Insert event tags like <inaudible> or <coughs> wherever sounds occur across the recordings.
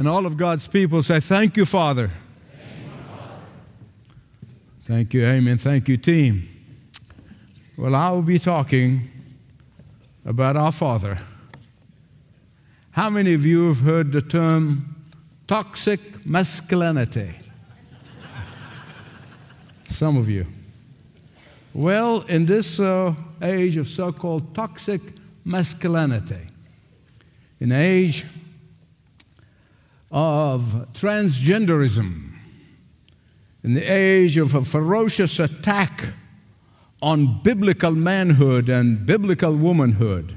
And all of God's people say, Thank you, Father. Thank you, Amen. Thank you, team. Well, I will be talking about our Father. How many of you have heard the term toxic masculinity? Some of you. Well, in this uh, age of so called toxic masculinity, in age of transgenderism, in the age of a ferocious attack on biblical manhood and biblical womanhood,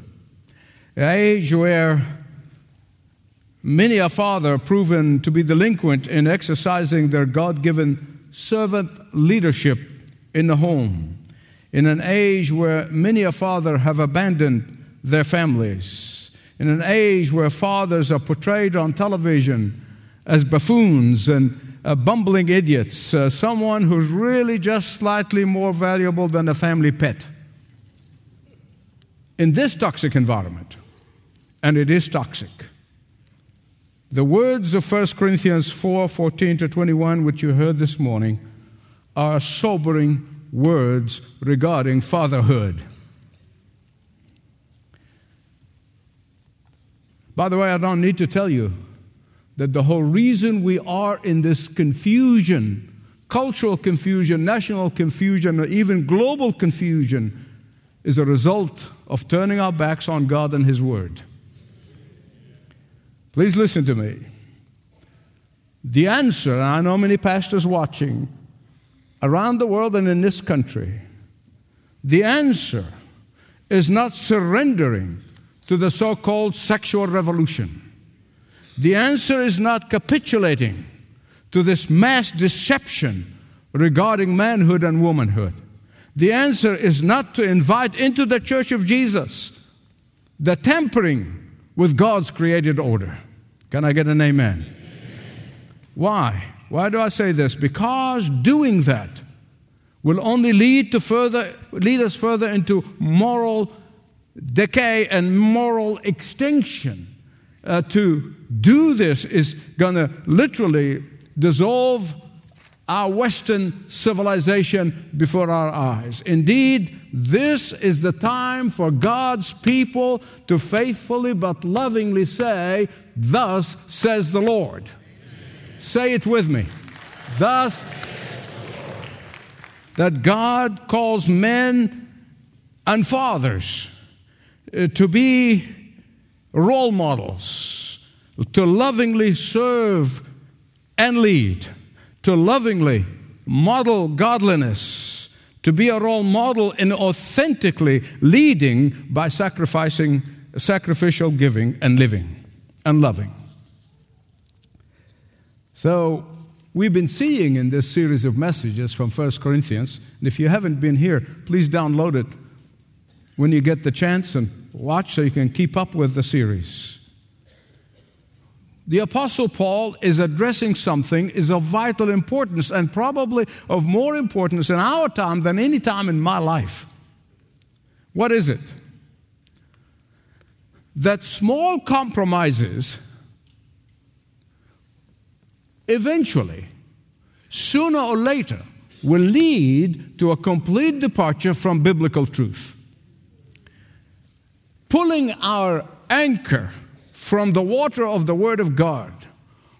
an age where many a father proven to be delinquent in exercising their God given servant leadership in the home, in an age where many a father have abandoned their families, in an age where fathers are portrayed on television as buffoons and uh, bumbling idiots, uh, someone who's really just slightly more valuable than a family pet. In this toxic environment, and it is toxic, the words of 1 Corinthians 4 14 to 21, which you heard this morning, are sobering words regarding fatherhood. By the way, I don't need to tell you that the whole reason we are in this confusion, cultural confusion, national confusion, or even global confusion, is a result of turning our backs on God and His Word. Please listen to me. The answer, and I know many pastors watching around the world and in this country, the answer is not surrendering to the so called sexual revolution. The answer is not capitulating to this mass deception regarding manhood and womanhood. The answer is not to invite into the church of Jesus the tampering with God's created order. Can I get an amen? amen? Why? Why do I say this? Because doing that will only lead to further lead us further into moral decay and moral extinction. Uh, to do this is going to literally dissolve our Western civilization before our eyes. Indeed, this is the time for God's people to faithfully but lovingly say, Thus says the Lord. Say it with me. Thus, that God calls men and fathers Uh, to be role models, to lovingly serve and lead, to lovingly model godliness, to be a role model in authentically leading by sacrificing, sacrificial giving and living and loving. So, we've been seeing in this series of messages from 1 Corinthians, and if you haven't been here, please download it when you get the chance and watch so you can keep up with the series. The Apostle Paul is addressing something is of vital importance and probably of more importance in our time than any time in my life. What is it? That small compromises eventually, sooner or later, will lead to a complete departure from biblical truth. Pulling our anchor from the water of the Word of God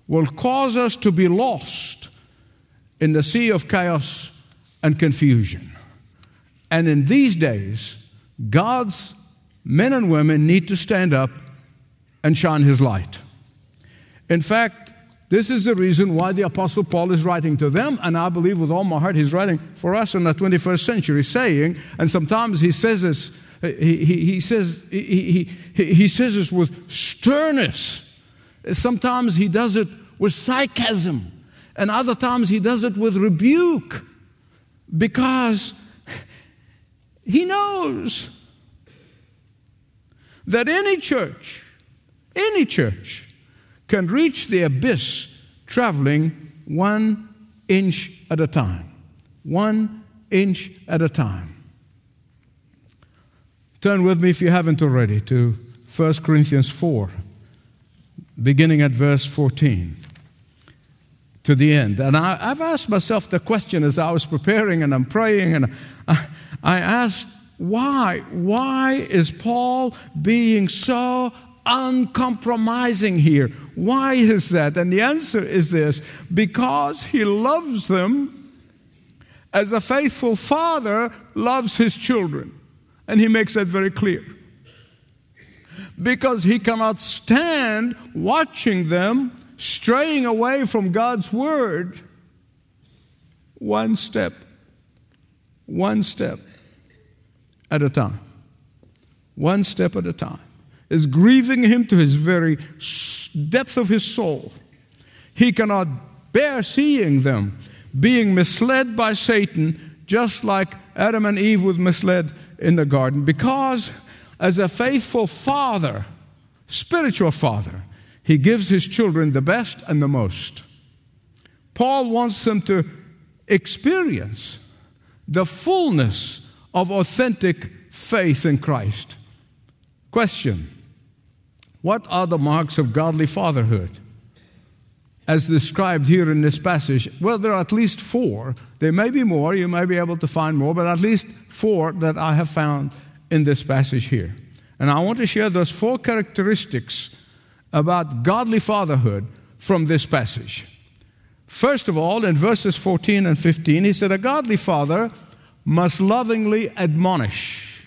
will cause us to be lost in the sea of chaos and confusion. And in these days, God's men and women need to stand up and shine His light. In fact, this is the reason why the Apostle Paul is writing to them, and I believe with all my heart he's writing for us in the 21st century, saying, and sometimes he says this, he, says, he, he, he says this with sternness. Sometimes he does it with sarcasm, and other times he does it with rebuke, because he knows that any church, any church, can reach the abyss traveling one inch at a time. One inch at a time. Turn with me, if you haven't already, to 1 Corinthians 4. beginning at verse 14 to the end. And I, have asked myself the question as I was preparing and I'm praying, and I, I asked, why? Why is Paul being so uncompromising here? Why is that? And the answer is this because he loves them as a faithful father loves his children. And he makes that very clear. Because he cannot stand watching them straying away from God's word one step, one step at a time. One step at a time. Is grieving him to his very depth of his soul. He cannot bear seeing them being misled by Satan, just like Adam and Eve were misled in the garden, because as a faithful father, spiritual father, he gives his children the best and the most. Paul wants them to experience the fullness of authentic faith in Christ. Question What are the marks of godly fatherhood? As described here in this passage, well, there are at least four. There may be more, you may be able to find more, but at least four that I have found in this passage here. And I want to share those four characteristics about godly fatherhood from this passage. First of all, in verses 14 and 15, he said, A godly father must lovingly admonish.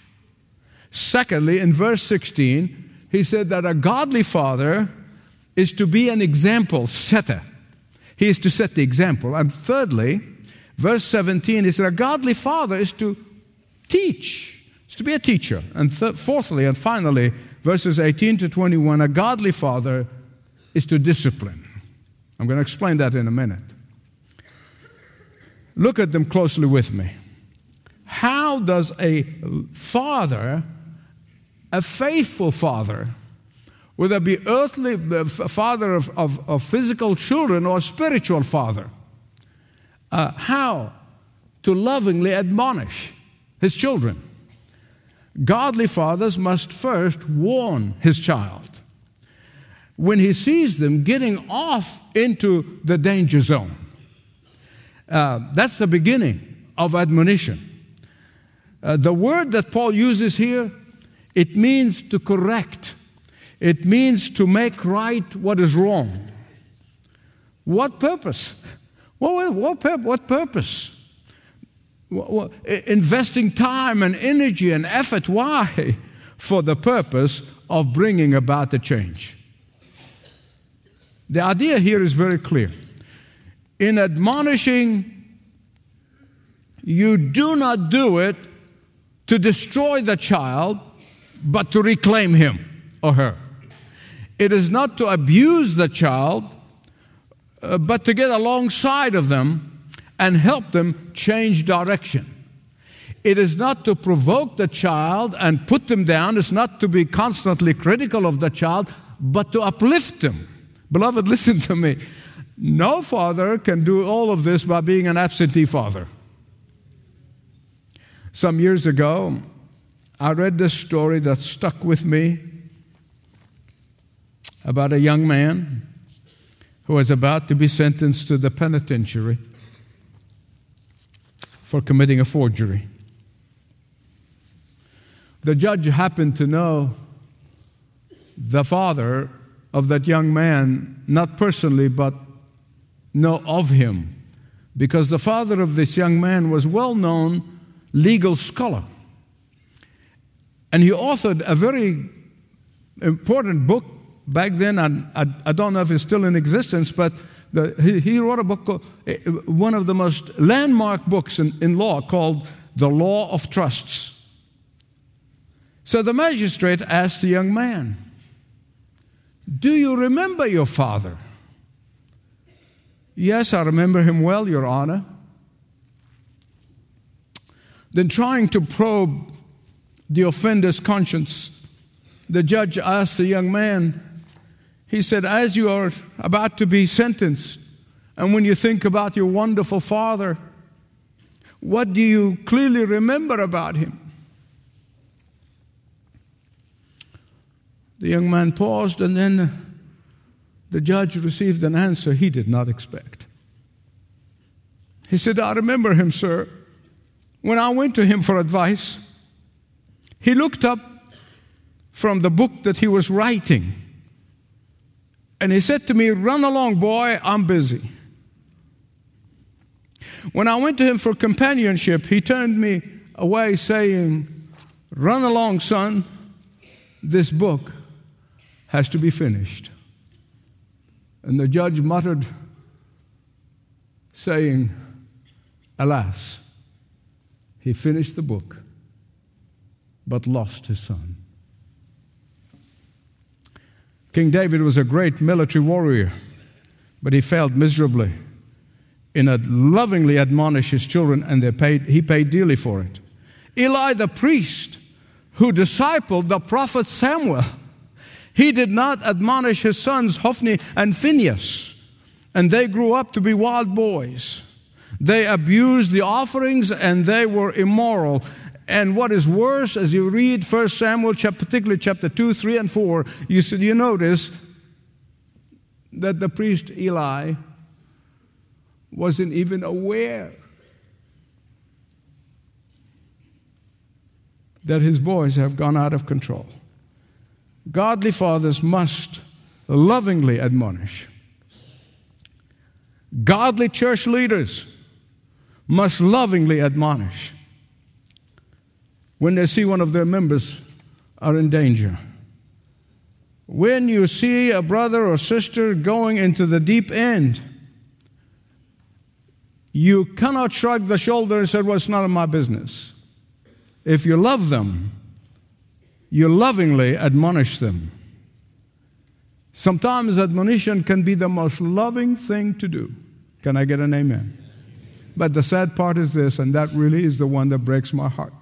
Secondly, in verse 16, he said that a godly father is to be an example setter. He is to set the example. And thirdly, verse 17, is said, A godly father is to teach, is to be a teacher. And th- fourthly and finally, verses 18 to 21, a godly father is to discipline. I'm going to explain that in a minute. Look at them closely with me. How does a father, a faithful father, whether be earthly father of, of, of, physical children or spiritual father, uh, how to lovingly admonish his children? Godly fathers must first warn his child when he sees them getting off into the danger zone. Uh, that's the beginning of admonition. Uh, the word that Paul uses here, it means to correct. It means to make right what is wrong. What purpose? What, what, what purpose? investing time and energy and effort. Why? <laughs> For the purpose of bringing about the change. The idea here is very clear. In admonishing, you do not do it to destroy the child, but to reclaim him or her. It is not to abuse the child, uh, but to get alongside of them and help them change direction. It is not to provoke the child and put them down, it's not to be constantly critical of the child, but to uplift them. Beloved, <laughs> listen to me. No father can do all of this by being an absentee father. Some years ago, I read this story that stuck with me about a young man who was about to be sentenced to the penitentiary for committing a forgery. The judge happened to know the father of that young man, not personally, but know of him, because the father of this young man was well known legal scholar. And he authored a very important book back then. I, I, I don't know if it's still in existence, but the, he, he, wrote a book, eh, one of the most landmark books in, in law called The Law of Trusts. So the magistrate asked the young man, Do you remember your father? Yes, I remember him well, Your Honor. Then, trying to probe the offender's conscience, the judge asked the young man, he said, As you are about to be sentenced, and when you think about your wonderful father, what do you clearly remember about him? The young man paused and then the judge received an answer he did not expect. He said, I remember him, sir. When I went to him for advice, he looked up from the book that he was writing and he said to me, Run along, boy, I'm busy. When I went to him for companionship, he turned me away, saying, Run along, son, this book has to be finished. And the judge muttered, saying, Alas, he finished the book, but lost his son. King David was a great military warrior, but he failed miserably in a lovingly admonish his children, and they paid, he paid dearly for it. Eli the priest, who discipled the prophet Samuel, he did not admonish his sons Hophni and Phinehas, and they grew up to be wild boys. They abused the offerings and they were immoral. And what is worse, as you read 1 Samuel, particularly chapter 2, 3, and 4, you, you notice that the priest Eli wasn't even aware that his boys have gone out of control. Godly fathers must lovingly admonish. Godly church leaders must lovingly admonish when they see one of their members are in danger. When you see a brother or sister going into the deep end, you cannot shrug the shoulder and say, Well, it's none of my business. If you love them, you lovingly admonish them. Sometimes admonition can be the most loving thing to do. Can I get an amen? But the sad part is this, and that really is the one that breaks my heart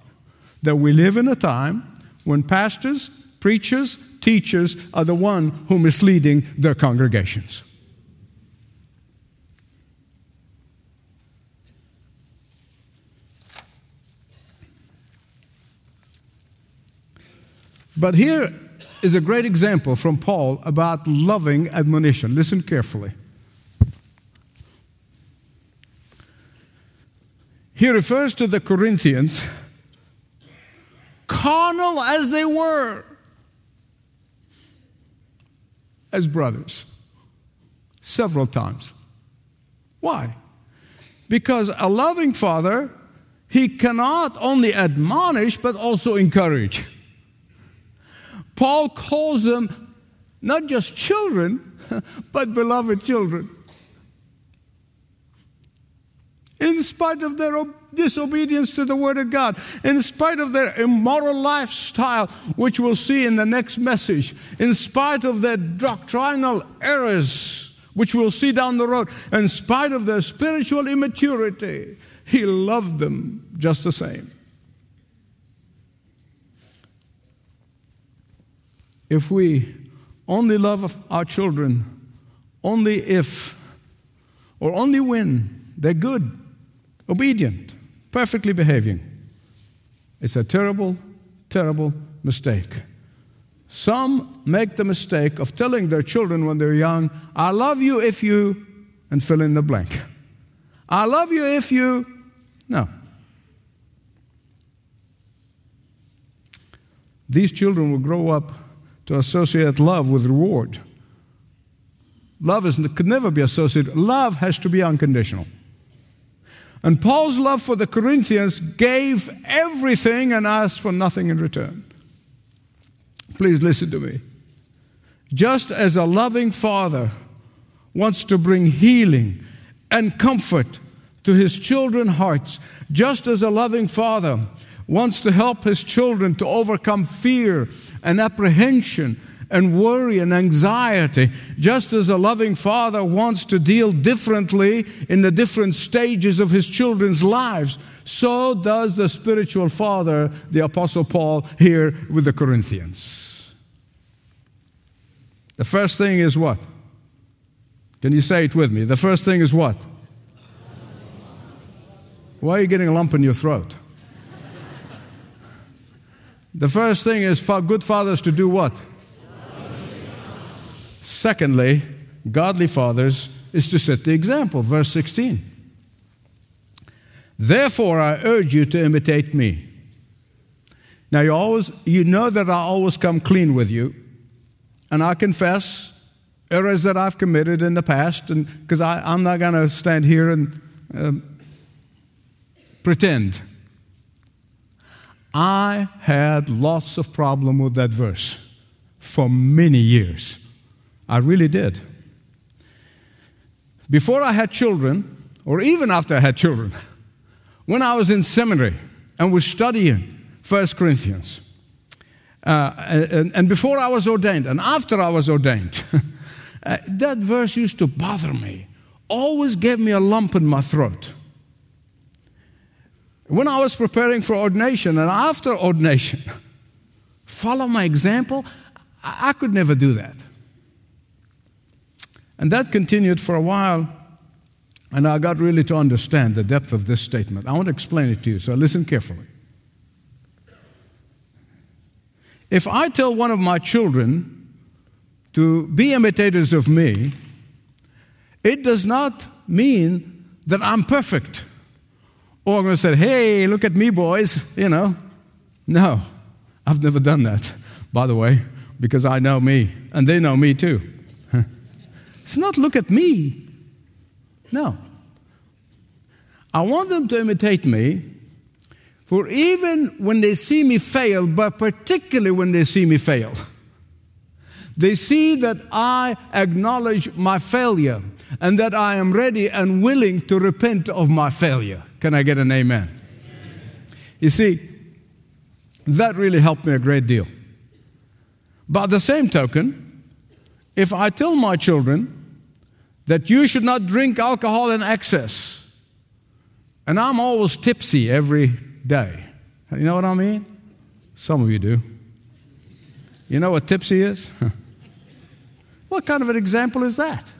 that we live in a time when pastors, preachers, teachers are the one who misleading their congregations. But here is a great example from Paul about loving admonition. Listen carefully. He refers to the Corinthians, carnal as they were, as brothers, several times. Why? Because a loving father, he cannot only admonish, but also encourage. Paul calls them not just children, <laughs> but beloved children. In spite of their disobedience to the Word of God, in spite of their immoral lifestyle, which we'll see in the next message, in spite of their doctrinal errors, which we'll see down the road, in spite of their spiritual immaturity, He loved them just the same. if we only love our children only if or only when they're good, obedient, perfectly behaving, it's a terrible, terrible mistake. Some make the mistake of telling their children when they're young, I love you if you, and fill in the blank. I love you if you, no. These children will grow up to associate love with reward. Love is, could never be associated. Love has to be unconditional. And Paul's love for the Corinthians gave everything and asked for nothing in return. Please listen to me. Just as a loving father wants to bring healing and comfort to his children's hearts, just as a loving father wants to help his children to overcome fear and apprehension and worry and anxiety, just as a loving father wants to deal differently in the different stages of his children's lives, so does the spiritual father, the Apostle Paul, here with the Corinthians. The first thing is what? Can you say it with me? The first thing is what? Why are you getting a lump in your throat? The first thing is for good fathers to do what? Secondly, godly fathers is to set the example. Verse 16. Therefore, I urge you to imitate me. Now, you, always, you know that I always come clean with you, and I confess errors that I've committed in the past, and because I'm not going to stand here and um, pretend. I had lots of problem with that verse for many years. I really did. Before I had children, or even after I had children, <laughs> when I was in seminary and was studying 1 Corinthians, uh, and, and, before I was ordained, and after I was ordained, <laughs> uh, that verse used to bother me, always gave me a lump in my throat. When I was preparing for ordination and after ordination, <laughs> follow my example, I, I could never do that. And that continued for a while, and I got really to understand the depth of this statement. I want to explain it to you, so listen carefully. If I tell one of my children to be imitators of me, it does not mean that I'm perfect. Or I'm going to say, hey, look at me, boys, you know. No, I've never done that, by the way, because I know me, and they know me too. It's not look at me. No. I want them to imitate me for even when they see me fail, but particularly when they see me fail, they see that I acknowledge my failure and that I am ready and willing to repent of my failure. Can I get an amen? amen? You see, that really helped me a great deal. By the same token, if I tell my children that you should not drink alcohol in excess, and I'm always tipsy every day. You know what I mean? Some of you do. You know what tipsy is? <laughs> what kind of an example is that?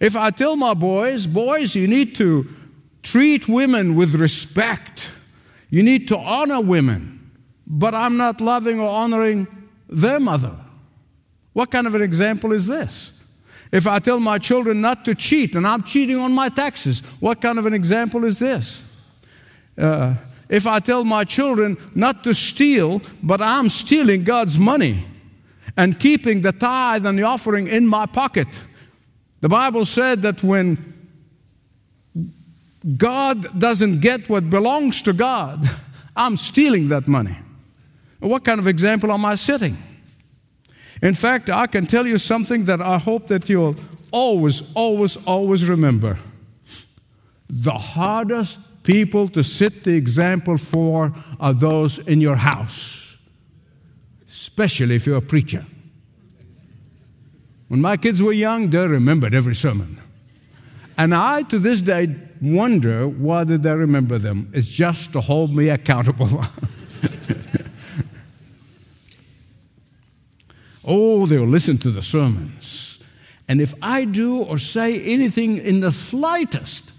If I tell my boys, boys, you need to treat women with respect, you need to honor women, but I'm not loving or honoring their mother. What kind of an example is this? If I tell my children not to cheat and I'm cheating on my taxes, what kind of an example is this? Uh, if I tell my children not to steal, but I'm stealing God's money and keeping the tithe and the offering in my pocket. The Bible said that when God doesn't get what belongs to God, I'm stealing that money. What kind of example am I setting? In fact, I can tell you something that I hope that you'll always, always, always remember. The hardest people to set the example for are those in your house, especially if you're a preacher. When my kids were young, they remembered every sermon. And I, to this day, wonder why did they remember them? It's just to hold me accountable. <laughs> oh, they'll listen to the sermons. And if I do or say anything in the slightest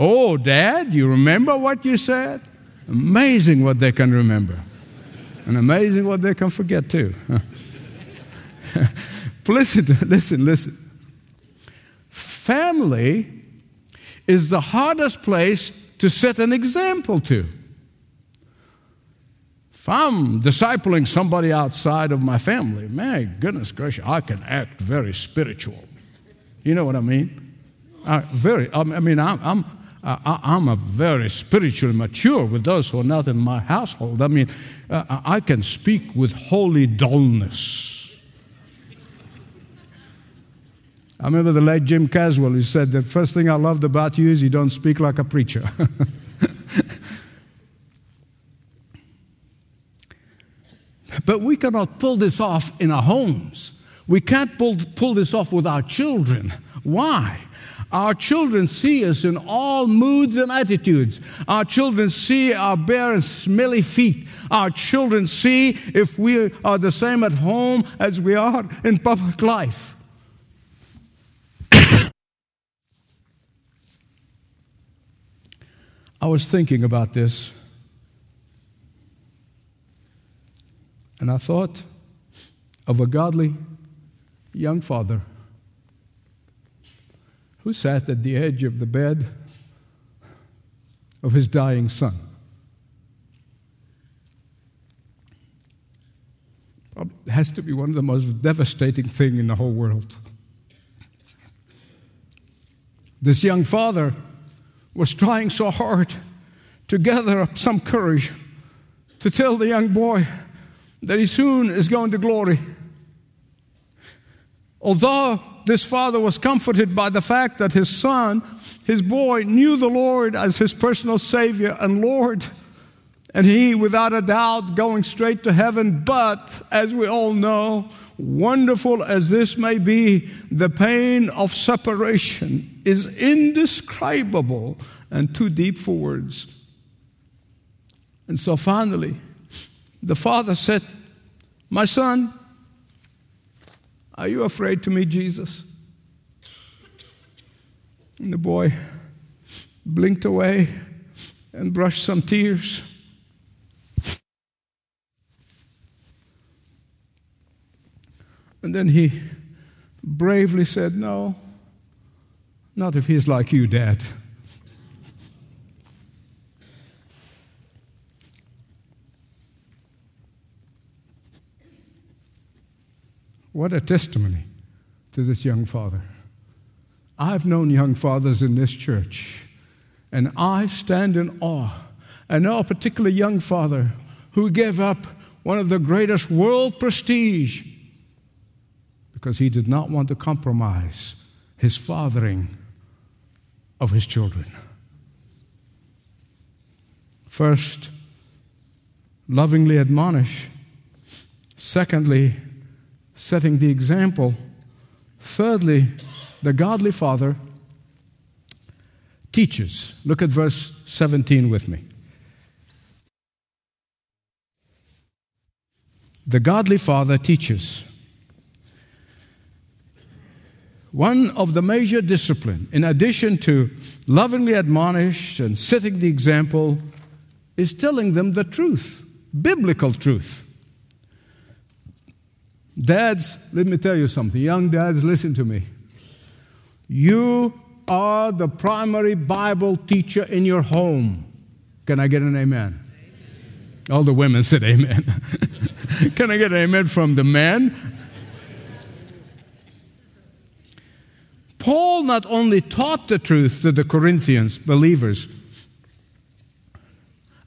Oh, Dad, you remember what you said? Amazing what they can remember. And amazing what they can forget too. <laughs> listen, listen, listen. Family is the hardest place to set an example to. If I'm discipling somebody outside of my family, my goodness gracious, I can act very spiritual. You know what I mean? I, very. I mean, I'm, I'm I, am a very spiritually mature with those who are not in my household. I mean, uh, I can speak with holy dullness. I remember the late Jim Caswell who said, The first thing I loved about you is you don't speak like a preacher. <laughs> but we cannot pull this off in our homes. We can't pull, pull this off with our children. Why? Our children see us in all moods and attitudes. Our children see our bare and smelly feet. Our children see if we are the same at home as we are in public life. <coughs> I was thinking about this, and I thought of a godly young father who sat at the edge of the bed of his dying son. It has to be one of the most devastating things in the whole world. This young father was trying so hard to gather up some courage to tell the young boy that he soon is going to glory. Although this father was comforted by the fact that his son, his boy, knew the Lord as his personal Savior and Lord, and he, without a doubt, going straight to heaven. But, as we all know, wonderful as this may be, the pain of separation is indescribable and too deep for words. And so finally, the father said, My son, are you afraid to meet Jesus? And the boy blinked away and brushed some tears. And then he bravely said, No, not if he's like you, Dad. What a testimony to this young father. I've known young fathers in this church, and I stand in awe. I know a particular young father who gave up one of the greatest world prestige because he did not want to compromise his fathering of his children. First, lovingly admonish. Secondly, setting the example. Thirdly, the godly father teaches. Look at verse 17 with me. The godly father teaches. One of the major discipline, in addition to lovingly admonish and setting the example, is telling them the truth, biblical truth. Dads, let me tell you something. Young dads, listen to me. You are the primary Bible teacher in your home. Can I get an amen? amen. All the women said amen. <laughs> Can I get an amen from the men? Paul not only taught the truth to the Corinthians believers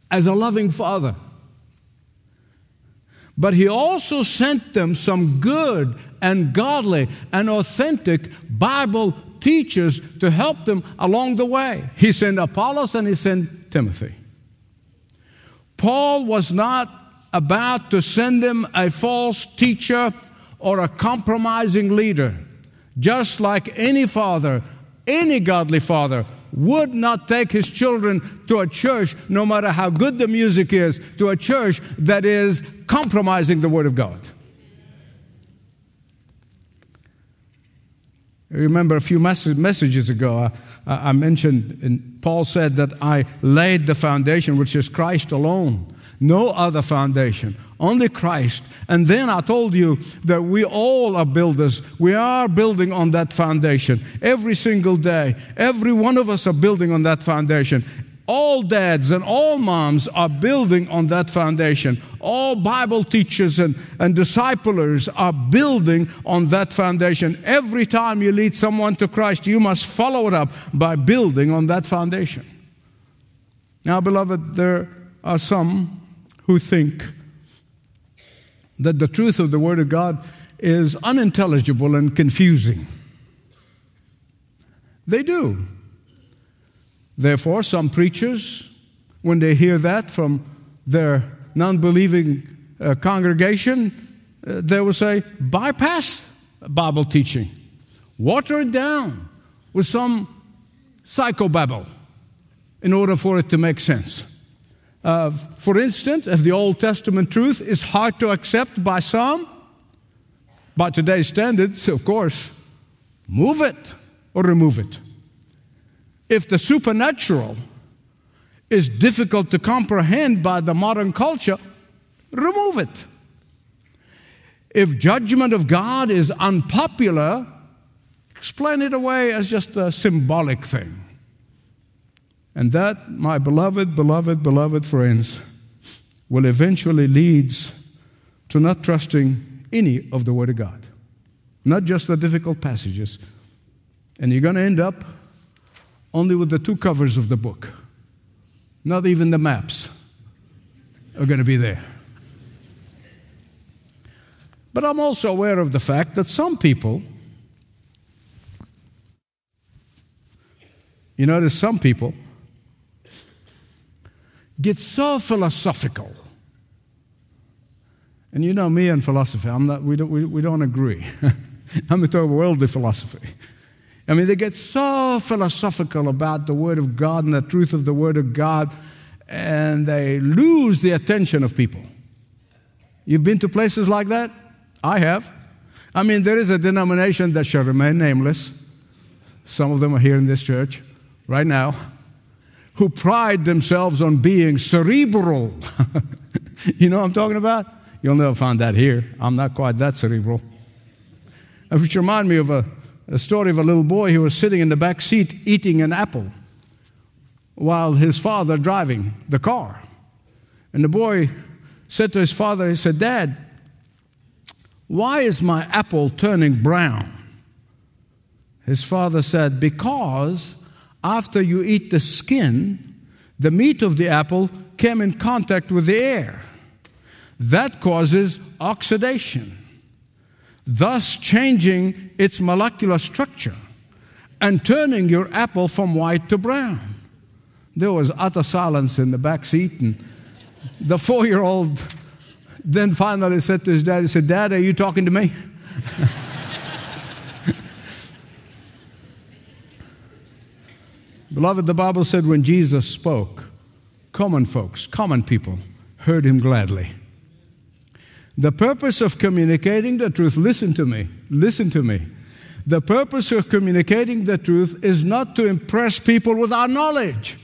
as a loving father, but he also sent them some good and godly and authentic Bible teachers to help them along the way. He sent Apollos and he sent Timothy. Paul was not about to send them a false teacher or a compromising leader, just like any father, any godly father would not take his children to a church, no matter how good the music is, to a church that is compromising the Word of God. I remember a few messages ago, uh, I mentioned, and Paul said that I laid the foundation, which is Christ alone. No other foundation, only Christ. And then I told you that we all are builders. We are building on that foundation every single day. Every one of us are building on that foundation. All dads and all moms are building on that foundation. All Bible teachers and, and disciplers are building on that foundation. Every time you lead someone to Christ, you must follow it up by building on that foundation. Now, beloved, there are some who think that the truth of the Word of God is unintelligible and confusing. They do. Therefore, some preachers, when they hear that from their non believing uh, congregation, uh, they will say, bypass Bible teaching, water it down with some psychobabble in order for it to make sense. Uh, for instance, if the Old Testament truth is hard to accept by some, by today's standards, of course, move it or remove it. If the supernatural is difficult to comprehend by the modern culture, remove it. If judgment of God is unpopular, explain it away as just a symbolic thing. And that, my beloved, beloved, beloved friends, will eventually leads to not trusting any of the Word of God, not just the difficult passages. And you're going to end up only with the two covers of the book. Not even the maps are going to be there. But I'm also aware of the fact that some people, you notice some people get so philosophical. And you know me and philosophy, I'm not, we, don't, we, we don't agree. <laughs> I'm talking worldly philosophy. I mean, they get so philosophical about the Word of God and the truth of the Word of God, and they lose the attention of people. You've been to places like that? I have. I mean, there is a denomination that shall remain nameless. Some of them are here in this church right now, who pride themselves on being cerebral. <laughs> you know what I'm talking about? You'll never find that here. I'm not quite that cerebral. Uh, which remind me of a a story of a little boy who was sitting in the back seat eating an apple while his father driving the car. And the boy said to his father, he said, Dad, why is my apple turning brown? His father said, Because after you eat the skin, the meat of the apple came in contact with the air. That causes oxidation thus changing its molecular structure and turning your apple from white to brown. There was utter silence in the back seat, and the four year old then finally said to his dad, He said, Dad, are you talking to me? <laughs> Beloved, the Bible said when Jesus spoke, common folks, common people, heard him gladly. The purpose of communicating the truth, listen to me, listen to me. The purpose of communicating the truth is not to impress people with our knowledge,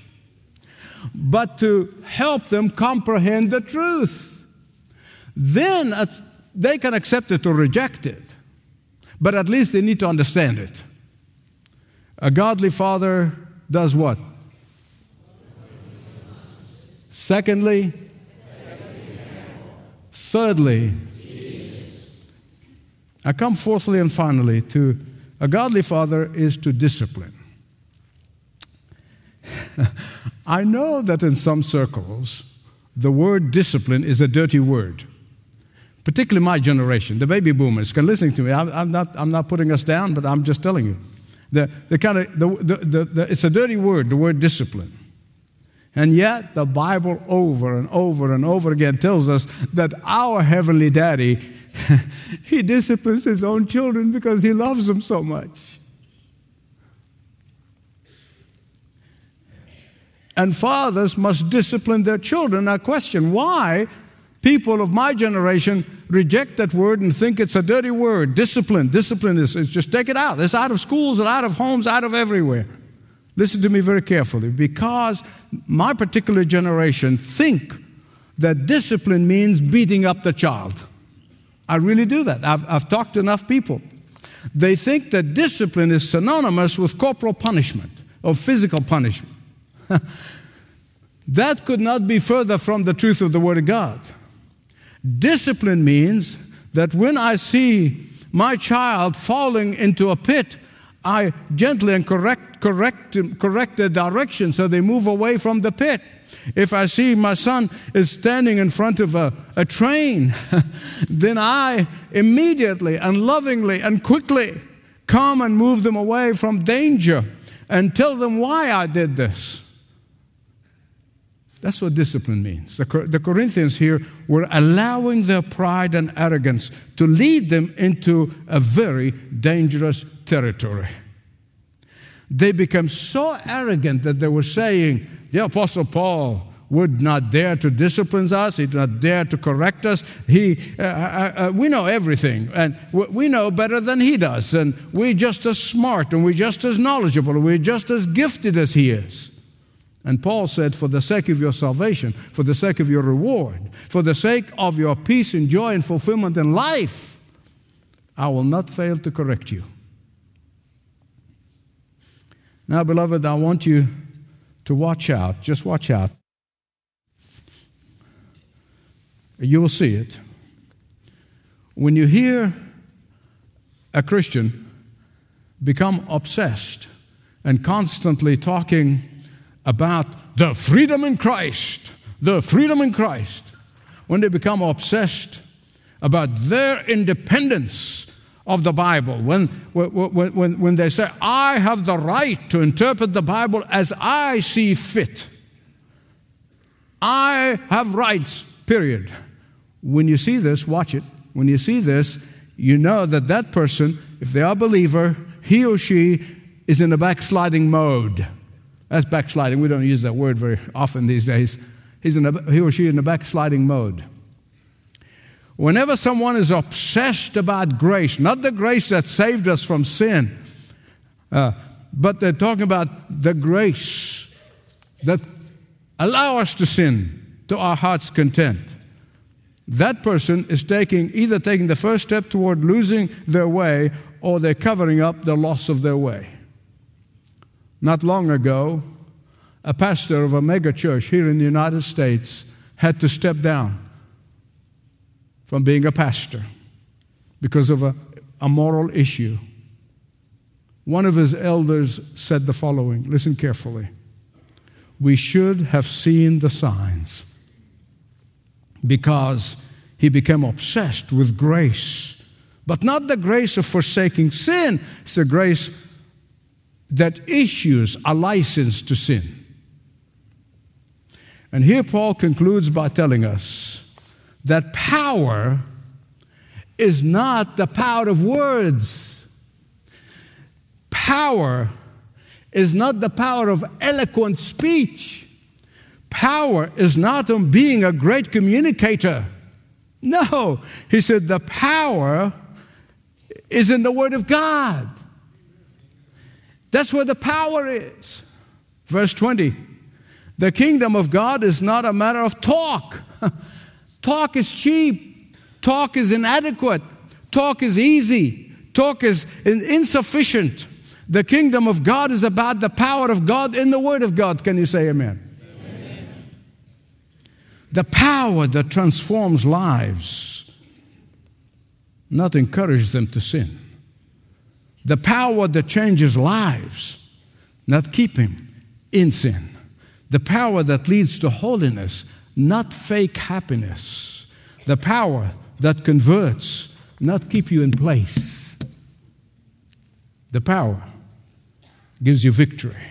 but to help them comprehend the truth. Then they can accept it or reject it, but at least they need to understand it. A godly father does what? Secondly, Thirdly, I come fourthly and finally to a godly father is to discipline. <laughs> I know that in some circles, the word discipline is a dirty word, particularly my generation, the baby boomers. Can listen to me. I'm, not, I'm not putting us down, but I'm just telling you. The, the kind of, the, the, the, the, it's a dirty word, the word discipline. And yet, the Bible over and over and over again tells us that our Heavenly Daddy, <laughs> He disciplines His own children because He loves them so much. And fathers must discipline their children. I question why people of my generation reject that word and think it's a dirty word. Discipline. Discipline is, is just take it out. It's out of schools and out of homes, out of everywhere. Listen to me very carefully because my particular generation think that discipline means beating up the child. I really do that. I've, I've talked to enough people. They think that discipline is synonymous with corporal punishment or physical punishment. <laughs> that could not be further from the truth of the Word of God. Discipline means that when I see my child falling into a pit, I gently and correct, correct, correct the direction so they move away from the pit. If I see my son is standing in front of a, a train, <laughs> then I immediately and lovingly and quickly come and move them away from danger and tell them why I did this. That's what discipline means. The, the, Corinthians here were allowing their pride and arrogance to lead them into a very dangerous territory. They became so arrogant that they were saying, The Apostle Paul would not dare to discipline us, he did not dare to correct us. He, uh, uh, uh, we know everything, and we know better than he does, and we're just as smart, and we're just as knowledgeable, and we're just as gifted as he is. And Paul said, For the sake of your salvation, for the sake of your reward, for the sake of your peace and joy and fulfillment in life, I will not fail to correct you. Now, beloved, I want you to watch out. Just watch out. You will see it. When you hear a Christian become obsessed and constantly talking about the freedom in Christ, the freedom in Christ, when they become obsessed about their independence of the Bible, when, when, when, when they say, I have the right to interpret the Bible as I see fit, I have rights, period. When you see this, watch it. When you see this, you know that that person, if they are a believer, he or she is in a backsliding mode. That's backsliding. We don't use that word very often these days. He's in a, he or she in a backsliding mode. Whenever someone is obsessed about grace, not the grace that saved us from sin, uh, but they're talking about the grace that allow us to sin to our heart's content. That person is taking either taking the first step toward losing their way or they're covering up the loss of their way. Not long ago, a pastor of a mega church here in the United States had to step down from being a pastor because of a, a moral issue. One of his elders said the following listen carefully. We should have seen the signs because he became obsessed with grace, but not the grace of forsaking sin, it's the grace that issues a license to sin. And here Paul concludes by telling us that power is not the power of words. Power is not the power of eloquent speech. Power is not on being a great communicator. No, he said the power is in the Word of God. That's where the power is. Verse 20 The kingdom of God is not a matter of talk. <laughs> talk is cheap, talk is inadequate, talk is easy, talk is insufficient. The kingdom of God is about the power of God in the Word of God. Can you say amen? amen. The power that transforms lives, not encourage them to sin the power that changes lives, not keep him in sin. The power that leads to holiness, not fake happiness. The power that converts, not keep you in place. The power gives you victory,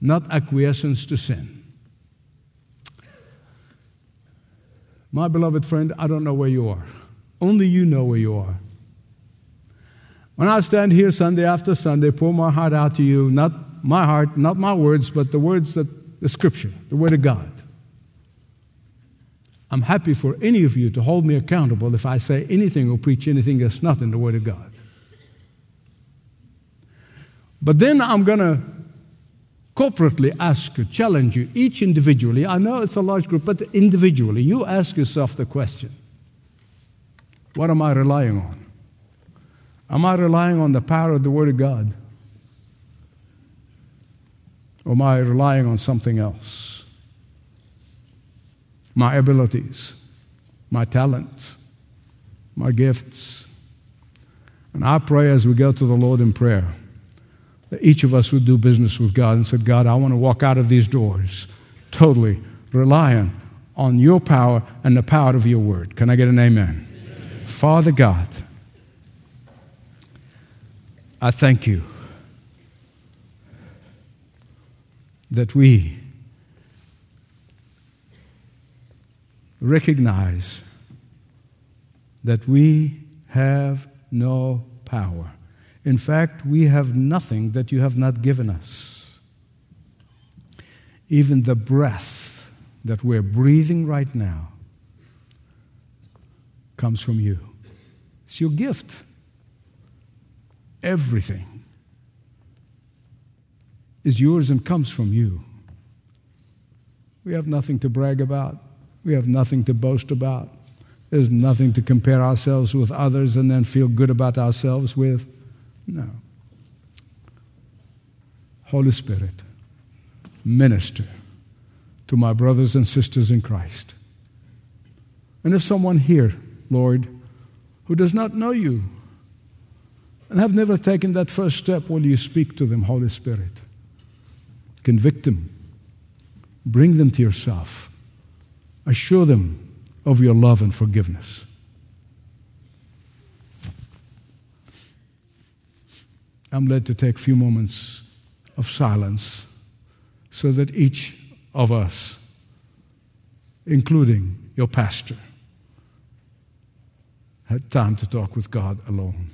not acquiescence to sin. My beloved friend, I don't know where you are. Only you know where you are. When I stand here Sunday after Sunday, pour my heart out to you, not my heart, not my words, but the words that the Scripture, the Word of God. I'm happy for any of you to hold me accountable if I say anything or preach anything that's not in the Word of God. But then I'm going to corporately ask you, challenge you, each individually. I know it's a large group, but individually, you ask yourself the question what am I relying on? Am I relying on the power of the Word of God? Or am I relying on something else? My abilities, my talents, my gifts. And I pray as we go to the Lord in prayer that each of us would do business with God and said, God, I want to walk out of these doors totally relying on your power and the power of your word. Can I get an amen? amen. Father God, I thank you that we recognize that we have no power. In fact, we have nothing that you have not given us. Even the breath that we're breathing right now comes from you. It's your gift everything is yours and comes from you. We have nothing to brag about. We have nothing to boast about. There's nothing to compare ourselves with others and then feel good about ourselves with. No. Holy Spirit, minister to my brothers and sisters in Christ. And if someone here, Lord, who does not know you and have never taken that first step, will you speak to them, Holy Spirit? Convict them, bring them to yourself, assure them of your love and forgiveness. I'm led to take a few moments of silence so that each of us, including your pastor, had time to talk with God alone.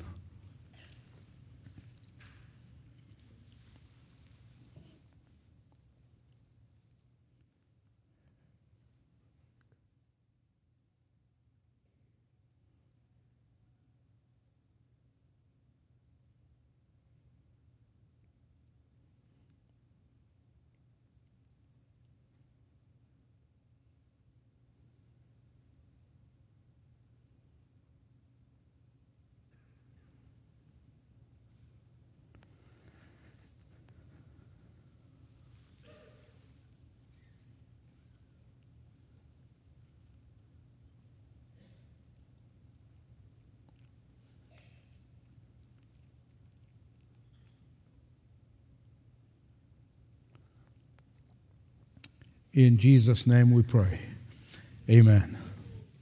In Jesus' name we pray. Amen.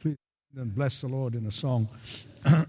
Please bless the Lord in a song. <clears throat>